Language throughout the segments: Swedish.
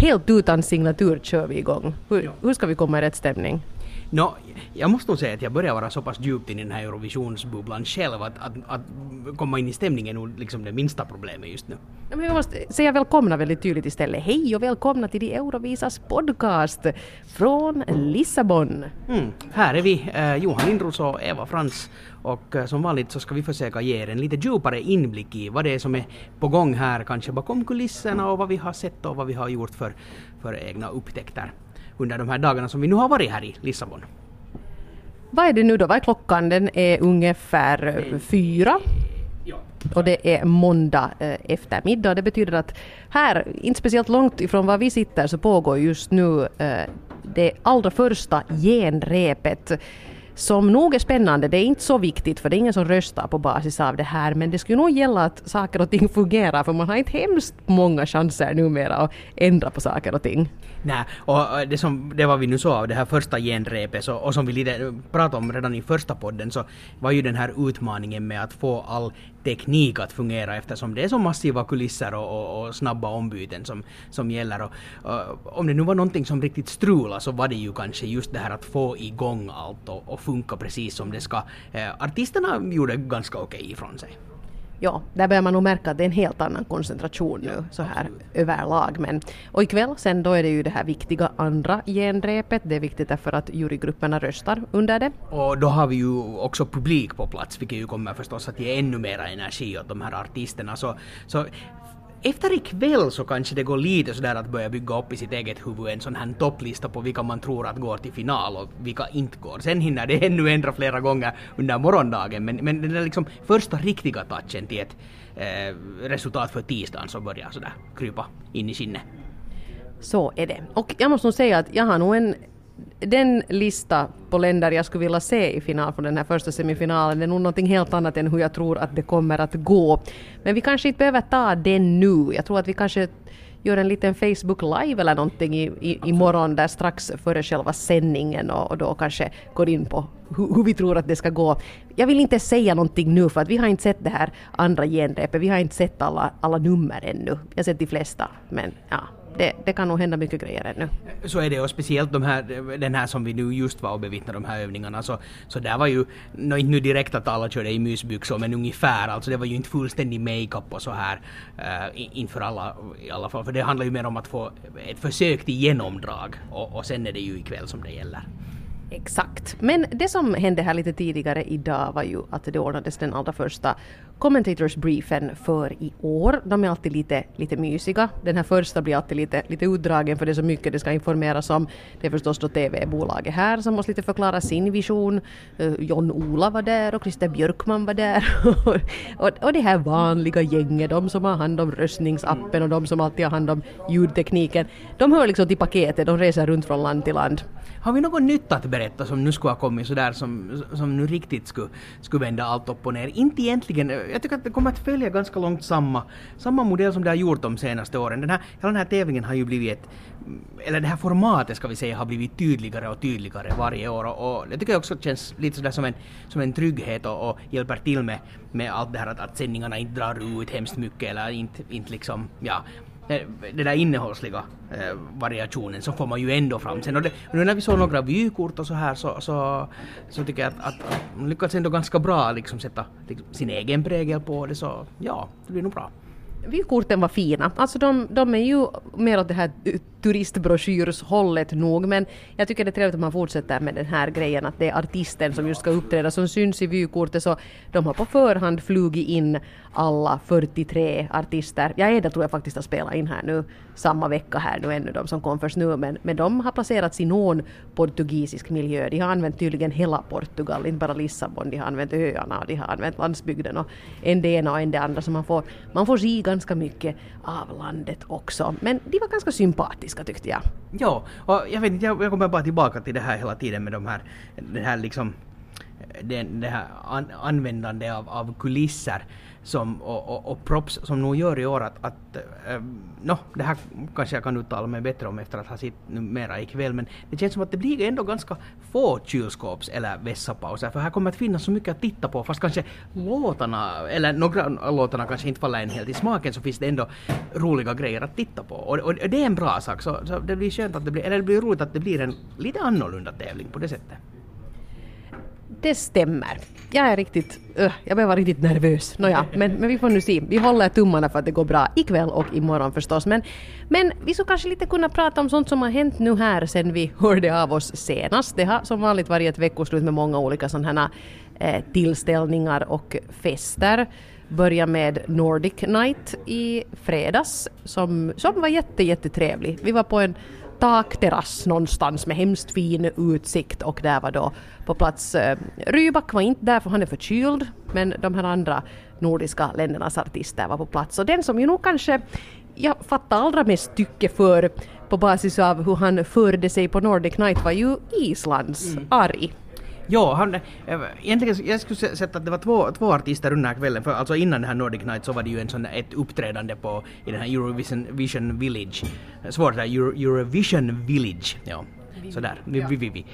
helt utan signatur kör vi igång. Hur, hur ska vi komma i rätt stämning? No, jag måste nog säga att jag börjar vara så pass djupt in i den här Eurovisionsbubblan själv att, att, att komma in i stämningen är nog liksom det minsta problemet just nu. Ja, men vi måste säga välkomna väldigt tydligt istället. Hej och välkomna till de Eurovisas podcast från Lissabon. Mm, här är vi, eh, Johan Lindros och Eva Frans och eh, som vanligt så ska vi försöka ge er en lite djupare inblick i vad det är som är på gång här kanske bakom kulisserna och vad vi har sett och vad vi har gjort för, för egna upptäckter under de här dagarna som vi nu har varit här i Lissabon. Vad är det nu då? Vad är klockan? Den är ungefär fyra. Och det är måndag eh, eftermiddag. Det betyder att här, inte speciellt långt ifrån var vi sitter, så pågår just nu eh, det allra första genrepet som nog är spännande. Det är inte så viktigt för det är ingen som röstar på basis av det här men det skulle nog gälla att saker och ting fungerar för man har inte hemskt många chanser numera att ändra på saker och ting. Nej, och det, som, det var vi nu så av det här första genrepet så, och som vi lite pratade om redan i första podden så var ju den här utmaningen med att få all teknik att fungera eftersom det är så massiva kulisser och, och, och snabba ombyten som, som gäller. Och, och, om det nu var någonting som riktigt strulade så var det ju kanske just det här att få igång allt och, och funka precis som det ska. Eh, artisterna gjorde ganska okej okay ifrån sig. Ja, där börjar man nog märka att det är en helt annan koncentration nu så här Absolut. överlag. Men, och ikväll sen då är det ju det här viktiga andra genrepet. Det är viktigt därför att jurygrupperna röstar under det. Och då har vi ju också publik på plats vilket ju kommer förstås att ge ännu mera energi åt de här artisterna. Så, så efter ikväll så kanske det går lite sådär att börja bygga upp i sitt eget huvud en sån här topplista på vilka man tror att går till final och vilka inte går. Sen hinner det ännu ändra flera gånger under morgondagen men, men den där liksom första riktiga touchen till ett eh, resultat för tisdagen så börjar sådär krypa in i sinne. Så är det. Och jag måste nog säga att jag har nog en den lista på länder jag skulle vilja se i final från den här första semifinalen är nog någonting helt annat än hur jag tror att det kommer att gå. Men vi kanske inte behöver ta den nu. Jag tror att vi kanske gör en liten Facebook live eller någonting i, i, imorgon där strax före själva sändningen och, och då kanske går in på hur, hur, vi tror att det ska gå. Jag vill inte säga någonting nu för att vi har inte sett det här andra genrepet. Vi har inte sett alla, alla nummer ännu. Jag har sett de flesta men ja, det, det, kan nog hända mycket grejer ännu. Så är det och speciellt de här, den här som vi nu just var och bevittnade de här övningarna så, så där var ju, no, inte nu direkt att alla körde i mysbyxor men ungefär alltså det var ju inte fullständig makeup och så här uh, inför alla i alla fall för det handlar ju mer om att få ett försök till genomdrag och, och sen är det ju ikväll som det gäller. Exakt. Men det som hände här lite tidigare idag var ju att det ordnades den allra första commentators briefen för i år. De är alltid lite, lite mysiga. Den här första blir alltid lite, lite utdragen för det är så mycket det ska informeras om. Det är förstås då TV-bolaget här som måste lite förklara sin vision. Eh, John-Ola var där och Christer Björkman var där. och, och det här vanliga gänget, de som har hand om röstningsappen och de som alltid har hand om ljudtekniken. De hör liksom till paketet, de reser runt från land till land. Har vi något nytt att berätta som nu skulle ha kommit sådär som, som nu riktigt skulle, skulle vända allt upp och ner? Inte egentligen. Jag tycker att det kommer att följa ganska långt samma, samma modell som det har gjort de senaste åren. Den här, hela den här tävlingen har ju blivit ett, eller det här formatet ska vi säga har blivit tydligare och tydligare varje år och, och jag tycker också känns lite sådär som en, som en trygghet och, och hjälper till med, med allt det här att, att sändningarna inte drar ut hemskt mycket eller inte, inte liksom, ja, Eh, den där innehållsliga eh, variationen så får man ju ändå fram sen. Och, det, nu när vi såg några vykort och så här så, så, så tycker jag att, att, att man lyckats ändå ganska bra liksom sätta liksom, sin egen prägel på det så ja, det blir nog bra. Vykorten var fina. Alltså de, de är ju mer åt det här turistbroschyrshållet nog men jag tycker det är trevligt att man fortsätter med den här grejen att det är artisten som just ska uppträda som syns i vykortet så de har på förhand flugit in alla 43 artister. Jag är där tror jag faktiskt har spelat in här nu samma vecka här nu ännu de som kom först nu men, men de har placerats i någon portugisisk miljö. De har använt tydligen hela Portugal, inte bara Lissabon. De har använt öarna och de har använt landsbygden och en det ena och en det andra så man får, man får se ganska mycket av landet också. Men de var ganska sympatiska tyckte jag. Ja, och jag vet inte, jag, jag kommer bara tillbaka till det här hela tiden med de här, den här liksom det, det här an, användande av, av kulisser som, och, och, och props som nog gör i år att, att eh, äh, no, det här kanske jag kan uttala mig bättre om efter att ha sett numera ikväll, men det känns som att det blir ändå ganska få kylskåps eller vässapauser, för här kommer att finnas så mycket att titta på, fast kanske låtarna, eller några av låtarna kanske inte faller en helt i smaken, så finns det ändå roliga grejer att titta på. Och, och det är en bra sak, så, så det blir skönt att det blir, eller det blir roligt att det blir en lite annorlunda tävling på det sättet. Det stämmer. Jag är riktigt... Uh, jag börjar vara riktigt nervös. Nåja, men, men vi får nu se. Vi håller tummarna för att det går bra ikväll och imorgon förstås. Men, men vi skulle kanske lite kunna prata om sånt som har hänt nu här sen vi hörde av oss senast. Det har som vanligt varit ett veckoslut med många olika sådana eh, tillställningar och fester. Börja med Nordic Night i fredags som, som var jätte, jättetrevlig. Vi var på en takterrass någonstans med hemskt fin utsikt och där var då på plats eh, Rybak var inte där för han är förkyld men de här andra nordiska ländernas artister var på plats och den som ju nog kanske jag fattar allra mest tycke för på basis av hur han förde sig på Nordic Night var ju Islands mm. Ari. Ja, han, eh, egentligen jag skulle sätta att det var två, två artister under kvällen, för alltså innan den här Nordic Night så var det ju en sån, ett uppträdande på, i den här Eurovision Vision Village. Svårt det Euro, Eurovision Village, ja. Sådär, vi, vi, vi, vi.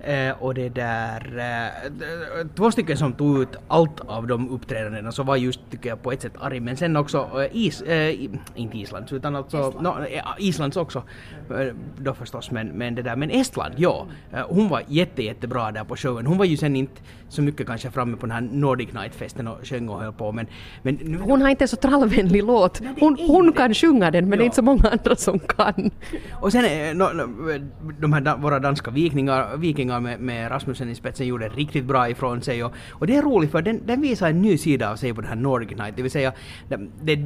Eh, och det där, eh, två stycken som tog ut allt av de uppträdandena så var just tycker jag på ett sätt Ari men sen också eh, is, eh, inte Islands utan alltså Estland. No, eh, Islands också eh, då förstås men, men det där. Men Estland ja. Hon var jätte jättebra där på showen. Hon var ju sen inte så mycket kanske framme på den här Nordic Night-festen och sjöng och höll på men, men nu, Hon har inte så trallvänlig låt. Hon, hon kan sjunga den men ja. det är inte så många andra som kan. Och sen no, no, de här våra danska vikingar, vikingar med, med Rasmussen i spetsen gjorde riktigt bra ifrån sig och, och det är roligt för den, den visar en ny sida av sig på den här Nordic Night, det vill säga det, det,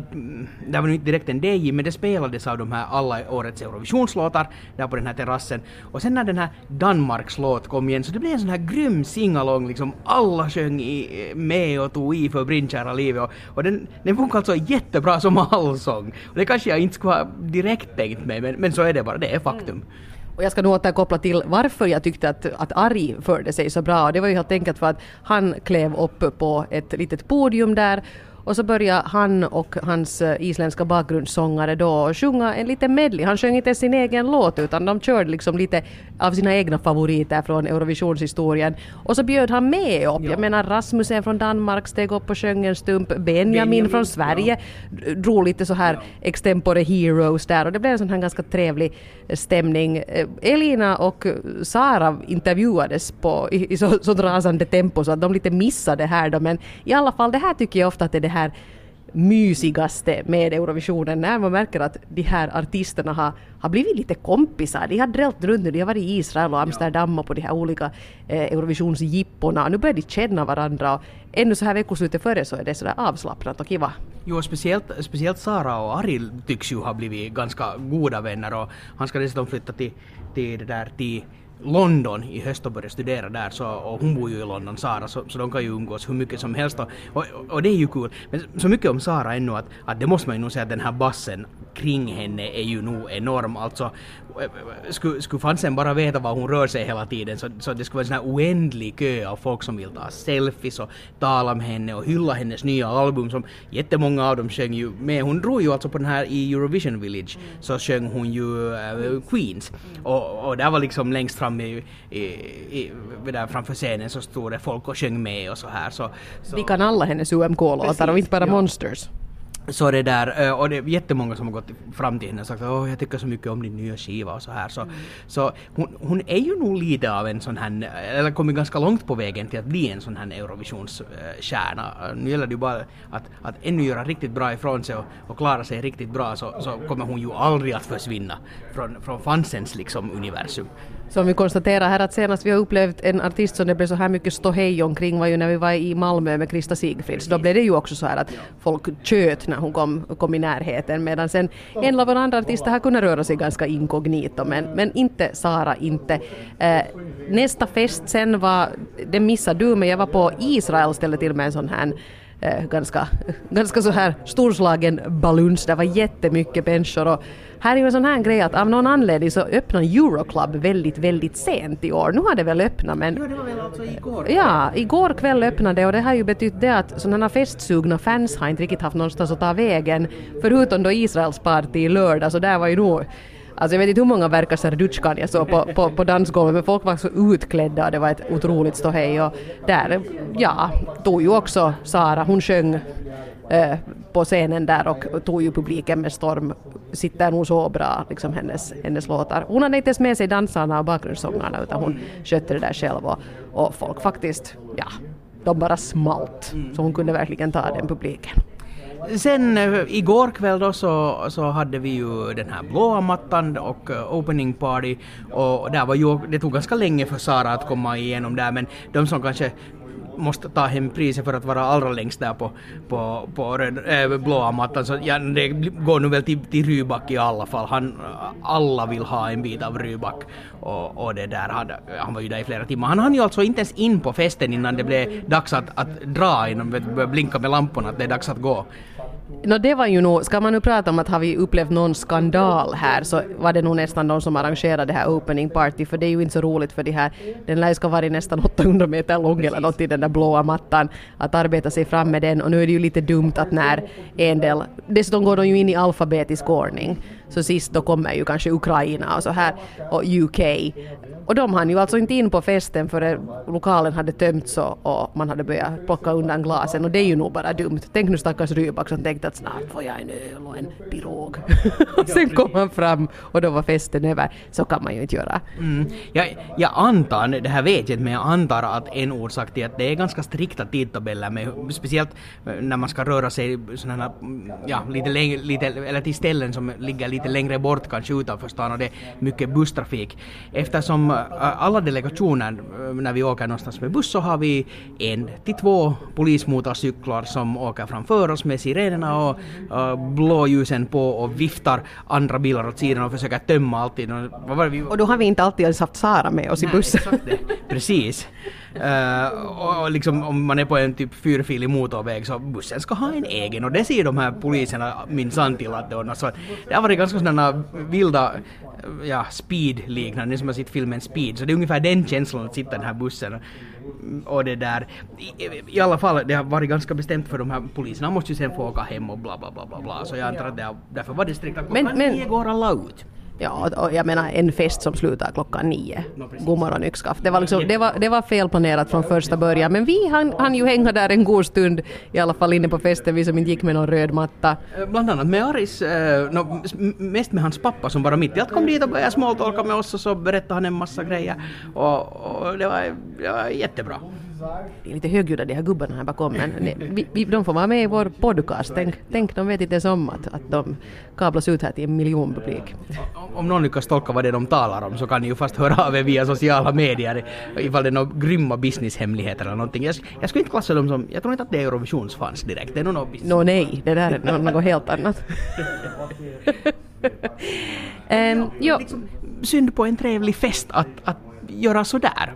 det var nu inte direkt en DJ men det spelades av de här alla årets Eurovisionslåtar där på den här terrassen och sen när den här Danmarks låt kom igen så det blev en sån här grym singalong liksom alla sjöng i, med och tog i för brinnkära livet och, och den, den funkar alltså jättebra som allsång och det kanske jag inte skulle ha direkt tänkt mig men, men så är det bara, det är faktum. Mm. Och jag ska nu återkoppla till varför jag tyckte att, att Ari förde sig så bra. Det var ju helt enkelt för att han klev upp på ett litet podium där och så började han och hans eh, isländska bakgrundssångare då sjunga en liten medley. Han sjöng inte sin egen låt utan de körde liksom lite av sina egna favoriter från Eurovisionshistorien. Och så bjöd han med upp. Ja. Jag menar Rasmussen från Danmark steg upp och sjöng en stump. Benjamin, Benjamin från Sverige ja. drog lite så här ja. extempore heroes där och det blev en sån här ganska trevlig stämning. Eh, Elina och Sara intervjuades på, i, i så, så rasande tempo så att de lite missade här då men i alla fall det här tycker jag ofta att det är det här mysigaste med Eurovisionen när man märker att de här artisterna har, har blivit lite kompisar. De har drällt runt nu, de har varit i Israel och Amsterdam och på de här olika eh, Eurovisionsjippona. Nu börjar de känna varandra och ännu så här veckoslutet före så är det sådär avslappnat och kiva. Jo, speciellt, speciellt Sara och Aril tycks ju ha blivit ganska goda vänner och han ska dessutom flytta till, till det där till London i höst och börja studera där så, och hon bor ju i London, Sara, så, så de kan ju umgås hur mycket som helst och, och, och det är ju kul. Men så mycket om Sara ännu att, att det måste man ju nog säga att den här bassen kring henne är ju nog enorm. Alltså, skulle, skulle fansen bara veta var hon rör sig hela tiden så, så det skulle vara en sån här oändlig kö av folk som vill ta selfies och tala med henne och hylla hennes nya album som jättemånga av dem sjöng ju med. Hon drog ju alltså på den här i Eurovision Village så sjöng hon ju äh, Queens och, och där var liksom längst fram i, i, i, där framför scenen så stod det folk och sjöng med och så här. Så, så. Vi kan alla hennes UMK-låtar och inte bara ja. Monsters så det där, och det är jättemånga som har gått fram till henne och sagt att jag tycker så mycket om din nya skiva och så här. Så, mm. så hon, hon, är ju nog lite av en sån här, eller kommit ganska långt på vägen till att bli en sån här Eurovisionsstjärna. Nu gäller det ju bara att, att ännu göra riktigt bra ifrån sig och, och klara sig riktigt bra så, så kommer hon ju aldrig att försvinna från, från fansens liksom universum. Som vi konstaterar här att senast vi har upplevt en artist som det blev så här mycket ståhej omkring var ju när vi var i Malmö med Krista Sigfrids. Då blev det ju också så här att folk tjöt när hon kom, kom i närheten medan sen en av våra andra artister har kunnat röra sig ganska inkognito men, men inte Sara inte. Eh, nästa fest sen var, den missade du men jag var på Israel ställde till med en sån här eh, ganska, ganska så här storslagen baluns. Det var jättemycket människor och här är ju en sån här grej att av någon anledning så öppnar Euroclub väldigt, väldigt sent i år. Nu har det väl öppnat men... Ja, det var väl alltså igår? Ja, igår kväll öppnade det och det har ju betytt det att sådana festsugna fans har inte riktigt haft någonstans att ta vägen. Förutom då Israels party i lördag så där var ju nog Alltså jag vet inte hur många verkar Serdutjkan jag såg på, på, på dansgolvet men folk var så utklädda och det var ett otroligt ståhej och där, ja, tog ju också Sara, hon sjöng eh, på scenen där och tog ju publiken med storm. Sitter nog så bra, liksom hennes, hennes låtar. Hon hade inte ens med sig dansarna och bakgrundssångarna utan hon skötte det där själv och, och folk faktiskt, ja, de bara smalt. Så hon kunde verkligen ta den publiken. Sen eh, igår kväll då så, så hade vi ju den här blåa mattan och eh, opening party. Och där var ju, det tog ganska länge för Sara att komma igenom där men de som kanske måste ta hem priset för att vara allra längst där på, på, på röd, äh, blåa mattan. Så ja, det går nu väl till, till Rybak i alla fall. Han, alla vill ha en bit av Rybak. Och, och det där, han, han var ju där i flera timmar. Han hann ju alltså inte ens in på festen innan det blev dags att, att dra, innan blinka med lamporna att det är dags att gå. No, det var ju nog, ska man nu prata om att har vi upplevt någon skandal här så var det nog nästan de som arrangerade det här opening party för det är ju inte så roligt för de här, den lär ska vara nästan 800 meter lång eller något i den där blåa mattan att arbeta sig fram med den. Och nu är det ju lite dumt att när en del, dessutom går de ju in i alfabetisk ordning. Så sist då kommer ju kanske Ukraina och så här och UK och de hann ju alltså inte in på festen förrän lokalen hade tömts och man hade börjat plocka undan glasen och det är ju nog bara dumt. Tänk nu stackars Rybak som tänkte att snart får jag en öl och en pirog. och sen kom han fram och då var festen över. Så kan man ju inte göra. Mm. Jag, jag antar, det här vet jag inte, men jag antar att en orsak till att det är ganska strikta tidtabeller med, speciellt när man ska röra sig sådana, ja, lite längre, lite, eller till ställen som ligger lite längre bort kanske utanför stan och det är mycket busstrafik. Eftersom alla delegationer, när vi åker någonstans med buss så har vi en till två polismotorcyklar som åker framför oss med sirenerna och uh, blåljusen på och viftar andra bilar åt sidan och försöker tömma alltid. Och då har vi inte alltid ens haft Sara med oss i bussen. Precis. Uh, och liksom om man är på en typ fyrfilig motorväg så bussen ska ha en egen och det ser de här poliserna minsann till att det ordnas. Så det har varit ganska sådana vilda ja, speed-liknande, som har sett filmen Speed, så det är ungefär den känslan att sitta i den här bussen och det där. I, I, alla fall, det har varit ganska bestämt för de här poliserna måste ju sen få åka hem och bla bla bla bla bla, så jag antar att det, därför var det strikt att klockan men, går alla ut. Ja, och jag menar en fest som slutar klockan nio. No, Godmorgon yxskaft. Det var, liksom, det, var, det var felplanerat från första början men vi hann, hann ju hänga där en god stund i alla fall inne på festen, vi som inte gick med någon röd matta. Eh, bland annat med Aris, eh, no, mest med hans pappa som bara mitt i allt kom dit och började småtolka med oss och så berättade han en massa grejer och, och det, var, det var jättebra. De är lite högljudda de här gubbarna här bakom men vi, vi, de får vara med i vår podcast. Tänk, tänk de vet inte ens om att, att de kablas ut här till en miljon publik. Om någon lyckas tolka vad det är de talar om så kan ni ju fast höra av er via sociala medier ifall det är några grymma businesshemligheter eller någonting. Jag, jag skulle inte klassa dem som, jag tror inte att det är Eurovisionsfans direkt. Det är nog no, nej, det där är något helt annat. um, jo. Liksom, synd på en trevlig fest att, att göra sådär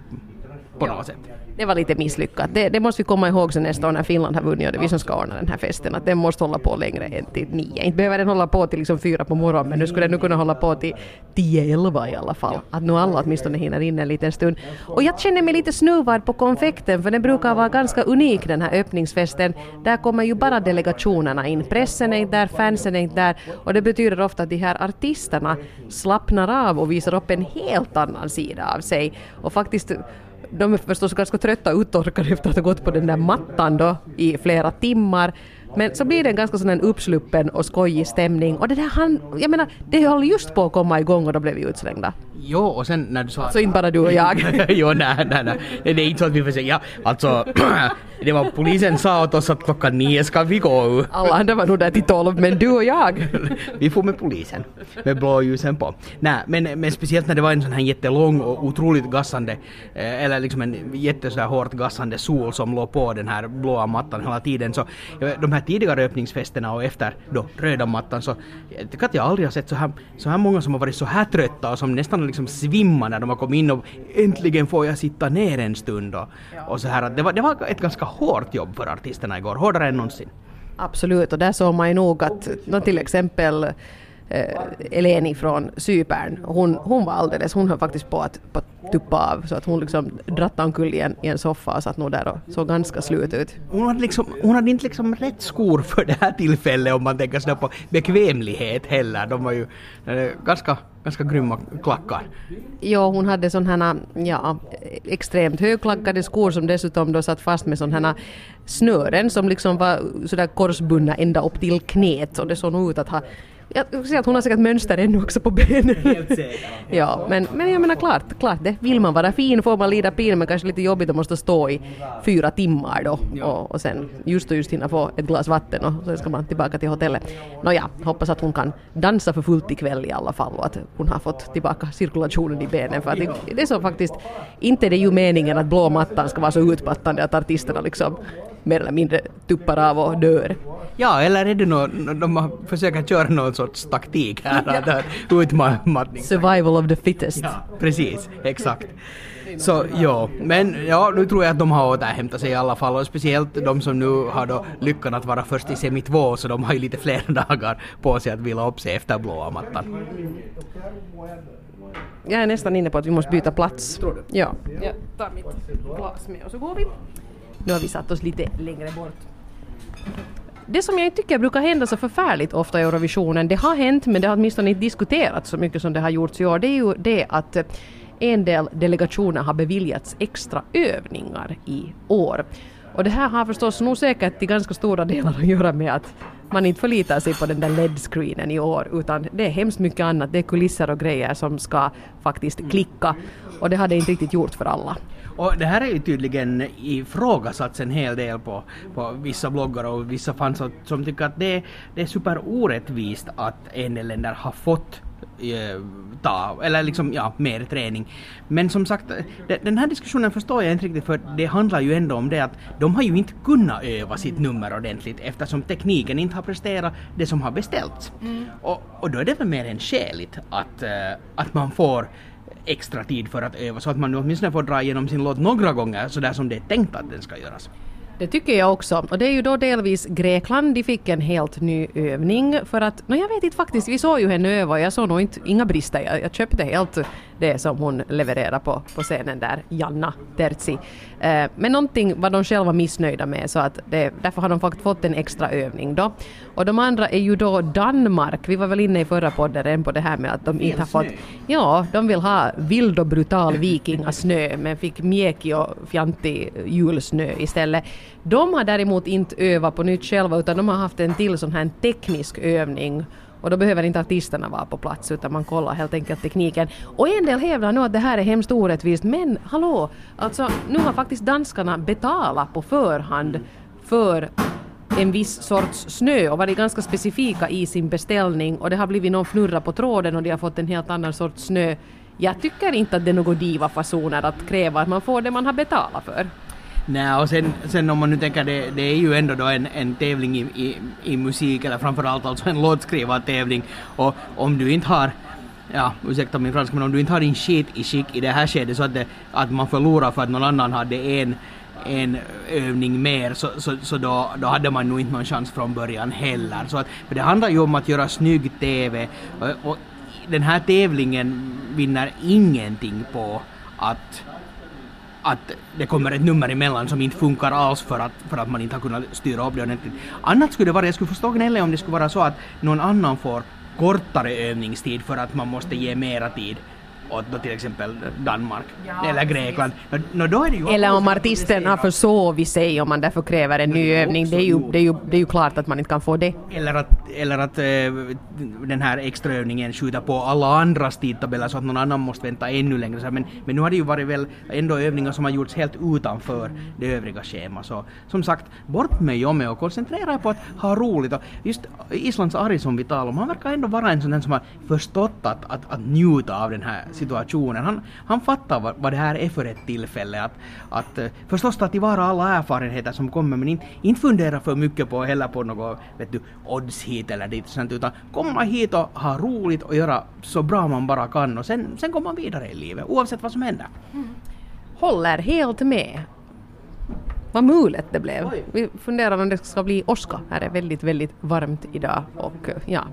på något sätt det var lite misslyckat. Det, det, måste vi komma ihåg sen nästa år när Finland har vunnit och det är vi som ska ordna den här festen. Att den måste hålla på längre än till nio. Inte behöver den hålla på till liksom fyra på morgonen men nu skulle den nu kunna hålla på till tio, elva i alla fall. Att nu alla åtminstone hinner in en liten stund. Och jag känner mig lite snuvad på konfekten för den brukar vara ganska unik den här öppningsfesten. Där kommer ju bara delegationerna in. Pressen är inte där, fansen är inte där och det betyder ofta att de här artisterna slappnar av och visar upp en helt annan sida av sig. Och faktiskt de är förstås ganska trötta och uttorkade efter att ha gått på den där mattan då i flera timmar. Men så blir det en ganska sån uppsluppen och skojig stämning och det där han, jag menar, det höll just på att komma igång och då blev vi utslängda. Jo, och sen när du sa... Så inte bara du och jag. jo, nej, nej, nej. Det är inte så att vi säga, ja, alltså, det var polisen sa åt oss att klockan nio ska vi gå. Alla andra var nog där till tolv, men du och jag. vi får med polisen, med blåljusen på. Nej, men, men speciellt när det var en sån här jättelång och otroligt gassande, eh, eller liksom en jättesådär hårt gassande sol som låg på den här blåa mattan hela tiden. Så de här tidigare öppningsfesterna och efter då röda mattan så jag tycker att jag aldrig har sett så här, så här många som har varit så här trötta och som nästan nästan liksom svimma när de har kommit in och äntligen får jag sitta ner en stund och, och så här. Det var, det var ett ganska hårt jobb för artisterna igår, hårdare än någonsin. Absolut, och där såg man ju nog att nå, till exempel eh, Eleni från Cypern, hon, hon var alldeles, hon höll faktiskt på att, på att tuppa av så att hon liksom dratt omkull i en, i en soffa och satt nog där och såg ganska slut ut. Hon hade, liksom, hon hade inte liksom rätt skor för det här tillfället om man tänker sådär på bekvämlighet heller. De var ju eh, ganska, ganska grymma klackar. Jo, hon hade sådana här, ja, extremt högklackade skor som dessutom då satt fast med sådana här snören som liksom var sådär korsbundna ända upp till knät och det såg nog ut att ha jag ser att hon har säkert mönster ännu också på benen. ja, men, men jag menar klart, klart det. Vill man vara fin får man lida pin men kanske lite jobbigt att måste stå i fyra timmar då och, och sen just och just hinna få ett glas vatten och sen ska man tillbaka till hotellet. Nåja, hoppas att hon kan dansa för fullt ikväll i alla fall och att hon har fått tillbaka cirkulationen i benen för att det, det är så faktiskt, inte det är ju meningen att blå mattan ska vara så utmattande att artisterna liksom mer eller mindre tuppar av och dör. Ja, eller är det någon, de försöker köra någon sorts taktik här, att utmattning. Survival of the fittest. Ja, precis, exakt. Så ja, men ja, nu tror jag att de har återhämtat sig i alla fall och speciellt de som nu har då lyckan att vara först i semi 2 så de har ju lite fler dagar på sig att vila upp sig efter blåa mattan. Jag är nästan inne på att vi måste byta plats. Tror du? Ja. Jag tar mitt glas med och så går vi. Nu har vi satt oss lite längre bort. Det som jag inte tycker brukar hända så förfärligt ofta i Eurovisionen, det har hänt men det har åtminstone inte diskuterats så mycket som det har gjorts i år, det är ju det att en del delegationer har beviljats extra övningar i år. Och det här har förstås nog säkert till ganska stora delar att göra med att man inte förlitar sig på den där LED-screenen i år utan det är hemskt mycket annat, det är kulisser och grejer som ska faktiskt klicka och det har det inte riktigt gjort för alla. Och det här är ju tydligen ifrågasatts en hel del på, på vissa bloggar och vissa fans som tycker att det, det är superorättvist att en del länder har fått eh, ta, eller liksom ja, mer träning. Men som sagt, den här diskussionen förstår jag inte riktigt för det handlar ju ändå om det att de har ju inte kunnat öva sitt nummer ordentligt eftersom tekniken inte har presterat det som har beställts. Mm. Och, och då är det väl mer än skäligt att, uh, att man får extra tid för att öva så att man nu åtminstone får dra igenom sin låt några gånger så där som det är tänkt att den ska göras. Det tycker jag också. Och det är ju då delvis Grekland, de fick en helt ny övning för att, no jag vet inte faktiskt, vi såg ju henne öva och jag såg nog inte, inga brister. Jag, jag köpte helt det som hon levererar på, på scenen där, Janna Terzi. Eh, men någonting var de själva missnöjda med så att det, därför har de faktiskt fått en extra övning då. Och de andra är ju då Danmark, vi var väl inne i förra podden på det här med att de inte har fått... Ja, de vill ha vild och brutal vikingasnö men fick mjäkig och fjantig julsnö istället. De har däremot inte övat på nytt själva utan de har haft en till sån här teknisk övning och då behöver inte artisterna vara på plats utan man kollar helt enkelt tekniken. Och en del hävdar nu att det här är hemskt orättvist men hallå, alltså nu har faktiskt danskarna betalat på förhand för en viss sorts snö och varit ganska specifika i sin beställning och det har blivit någon fnurra på tråden och de har fått en helt annan sorts snö. Jag tycker inte att det är några diva-fasoner att kräva att man får det man har betalat för. Nej, och sen, sen om man nu tänker det, det är ju ändå då en, en tävling i, i, i musik eller framförallt alltså en låtskrivartävling och om du inte har ja, ursäkta min franska, men om du inte har din skit i skick i det här skedet så att, det, att man förlorar för att någon annan hade en, en övning mer så, så, så då, då hade man nog inte någon chans från början heller. Så att, för det handlar ju om att göra snygg TV och, och den här tävlingen vinner ingenting på att att det kommer ett nummer emellan som inte funkar alls för att, för att man inte har kunnat styra upp det ordentligt. Annat skulle det vara, jag skulle förstå gnället om det skulle vara så att någon annan får kortare övningstid för att man måste ge mera tid åt då till exempel Danmark ja, eller Grekland. No, då är det ju eller om artisten har försovit sig och man därför kräver en ny övning. Det är, ju, det, är ju, det är ju klart att man inte kan få det. Eller att, eller att äh, den här extraövningen skjuter på alla andras tidtabeller så att någon annan måste vänta ännu längre. Men, men nu har det ju varit väl ändå övningar som har gjorts helt utanför det övriga schemat. Så som sagt, bort med Jomme och koncentrera er på att ha roligt. Och just Islands Ari som vi talar om, han verkar ändå vara en sån som har förstått att, att, att njuta av den här situationen. Han, han fattar vad, vad det här är för ett tillfälle. Att, att uh, förstås ta tillvara alla erfarenheter som kommer men inte, inte fundera för mycket på heller på något vet du, odds hit eller dit sånt, utan komma hit och ha roligt och göra så bra man bara kan och sen, sen går man vidare i livet oavsett vad som händer. Mm. Håller helt med. Vad mulet det blev. Oj. Vi funderar om det ska bli åska. Här är väldigt, väldigt varmt idag och ja,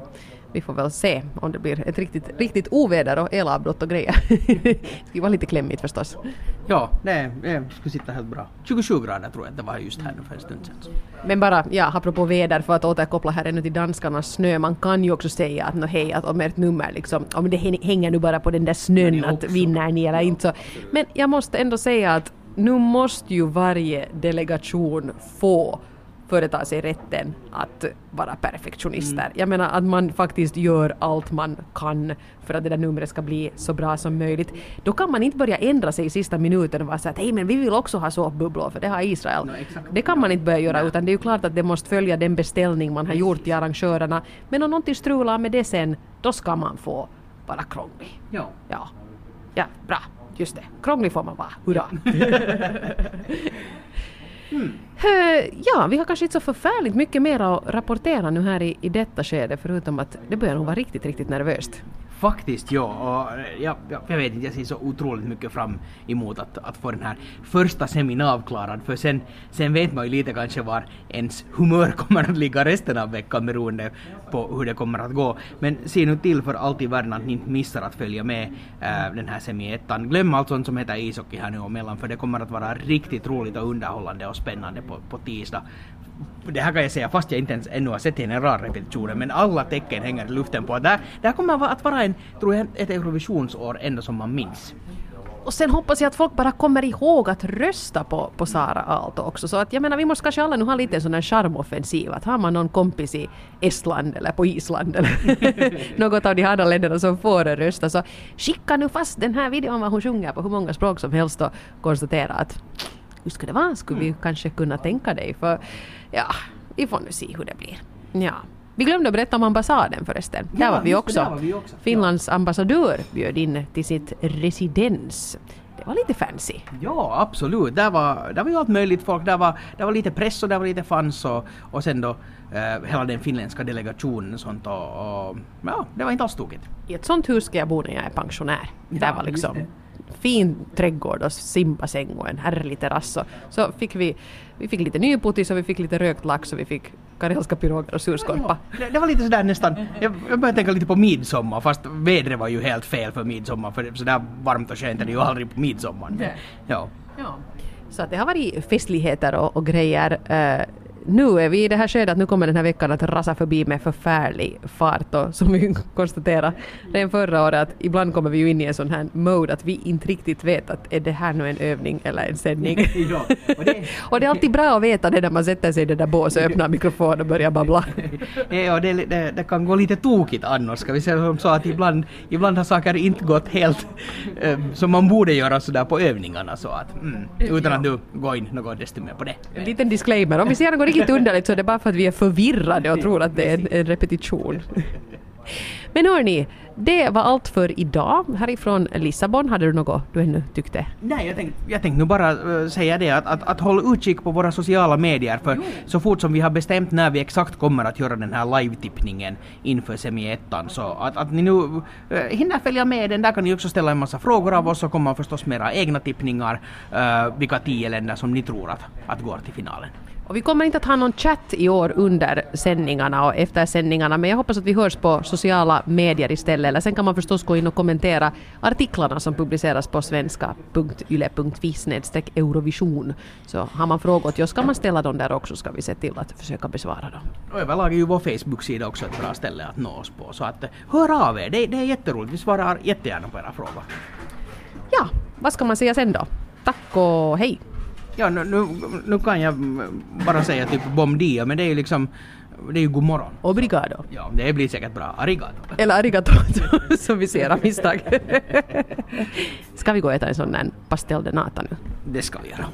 vi får väl se om det blir ett riktigt, riktigt oväder och elavbrott och grejer. det skulle vara lite klämmigt förstås. Ja, det, det skulle sitta helt bra. 27 grader tror jag det var just här nu för en stund sedan. Men bara, ja, apropå väder för att återkoppla här ännu till danskarnas snö, man kan ju också säga att no, hej, att om ert nummer liksom, om det hänger nu bara på den där snön att vinner ni eller inte så. Men jag måste ändå säga att nu måste ju varje delegation få företa sig rätten att vara perfektionister. Mm. Jag menar att man faktiskt gör allt man kan för att det där numret ska bli så bra som möjligt. Då kan man inte börja ändra sig i sista minuten och vara så att hej men vi vill också ha såpbubblor för det har Israel. No, det kan man inte börja göra utan det är ju klart att det måste följa den beställning man har gjort till arrangörerna. Men om någonting strular med det sen, då ska man få vara krånglig. Ja. Ja, ja bra. Just det, krånglig får man vara. Hurra! Mm. Ja, vi har kanske inte så förfärligt mycket mer att rapportera nu här i, i detta skede förutom att det börjar nog vara riktigt, riktigt nervöst. Faktiskt ja, och eh, jag, jag, jag vet inte, jag ser så otroligt mycket fram emot att, att få den här första semin avklarad för sen, sen vet man ju lite kanske var ens humör kommer att ligga resten av veckan beroende på hur det kommer att gå. Men se nu till för allt i världen att ni inte missar att följa med äh, den här semi-ettan. Glöm allt sånt som heter ishockey här nu och mellan för det kommer att vara riktigt roligt och underhållande och spännande på, på tisdag det här kan jag säga fast jag inte ens ännu har sett generalrepetitionen, men alla tecken hänger i luften på att det här, det här kommer att vara en, tror jag, ett Eurovisionsår ändå som man minns. Och sen hoppas jag att folk bara kommer ihåg att rösta på, på Sara Aalto också. Så att jag menar, vi måste kanske alla nu ha lite en sån här charmoffensiv. Att har man någon kompis i Estland eller på Island eller något av de andra länderna som får rösta så skicka nu fast den här videon vad hon sjunger på hur många språk som helst och konstatera att hur ska det vara? Skulle vi kanske kunna tänka dig? För ja, vi får nu se hur det blir. Ja. Vi glömde att berätta om ambassaden förresten. Ja, där, var vi också. var vi också. Finlands ja. ambassadör bjöd in till sitt residens. Det var lite fancy. Ja, absolut. Där var, där var ju allt möjligt folk. Där var, där var lite press och där var lite fans och, och sen då eh, hela den finländska delegationen och sånt och, och ja, det var inte alls tokigt. I ett sånt hus ska jag bo när jag är pensionär. Ja, där var liksom fin trädgård och simbassäng och en härlig terrass. Så fick vi, vi fick lite nypotis och vi fick lite rökt lax och vi fick karelska piroger och surskorpa. Det, det, var lite sådär nästan, jag, jag började tänka lite på midsommar fast vädret var ju helt fel för midsommar för sådär varmt och skönt är det ju aldrig på midsommar. Ja. ja. Så att det har varit festligheter och, och grejer. Uh, nu är vi i det här skedet att nu kommer den här veckan att rasa förbi med förfärlig fart och som vi konstaterade redan förra året att ibland kommer vi ju in i en sån här mode att vi inte riktigt vet att är det här nu en övning eller en sändning. och, det... och, det... är alltid bra att veta det när man sätter sig i det där båset och öppnar mikrofonen och börjar babbla. ja, det, det, det, kan gå lite tokigt annars ska vi säga som så att ibland, ibland har saker inte gått helt äh, som man borde göra sådär på övningarna så att mm, utan att du går in något desto mer på det. En liten disclaimer, om vi ser något riktigt underligt så är det bara för att vi är förvirrade och tror att det är en, en repetition. Men hörni, det var allt för idag. Härifrån Lissabon, hade du något du ännu tyckte? Nej, jag tänkte, jag tänkte nu bara uh, säga det att, att, att håll utkik på våra sociala medier för jo. så fort som vi har bestämt när vi exakt kommer att göra den här live-tippningen inför semi-ettan så att, att ni nu uh, hinner följa med den. Där kan ni också ställa en massa frågor av oss och komma förstås med era egna tippningar uh, vilka tio länder som ni tror att, att går till finalen. Och vi kommer inte att ha någon chatt i år under sändningarna och efter sändningarna, men jag hoppas att vi hörs på sociala medier istället. Eller sen kan man förstås gå in och kommentera artiklarna som publiceras på svenska.yle.fi Eurovision. Så har man frågor till oss kan man ställa dem där också, ska vi se till att försöka besvara dem. Och överlag är ju vår Facebook-sida också ett bra ställe att nå oss på, så att hör av er, det, det är jätteroligt. Vi svarar jättegärna på era frågor. Ja, vad ska man säga sen då? Tack och hej! Ja, nu, nu, nu kan jag bara säga typ bom dia, men det är ju liksom det är ju god morgon. Obrigado. Ja, det blir säkert bra. Arigato. Eller arigato, som vi ser av misstag. ska vi gå och äta en sån där pastel de nata nu? Det ska vi göra.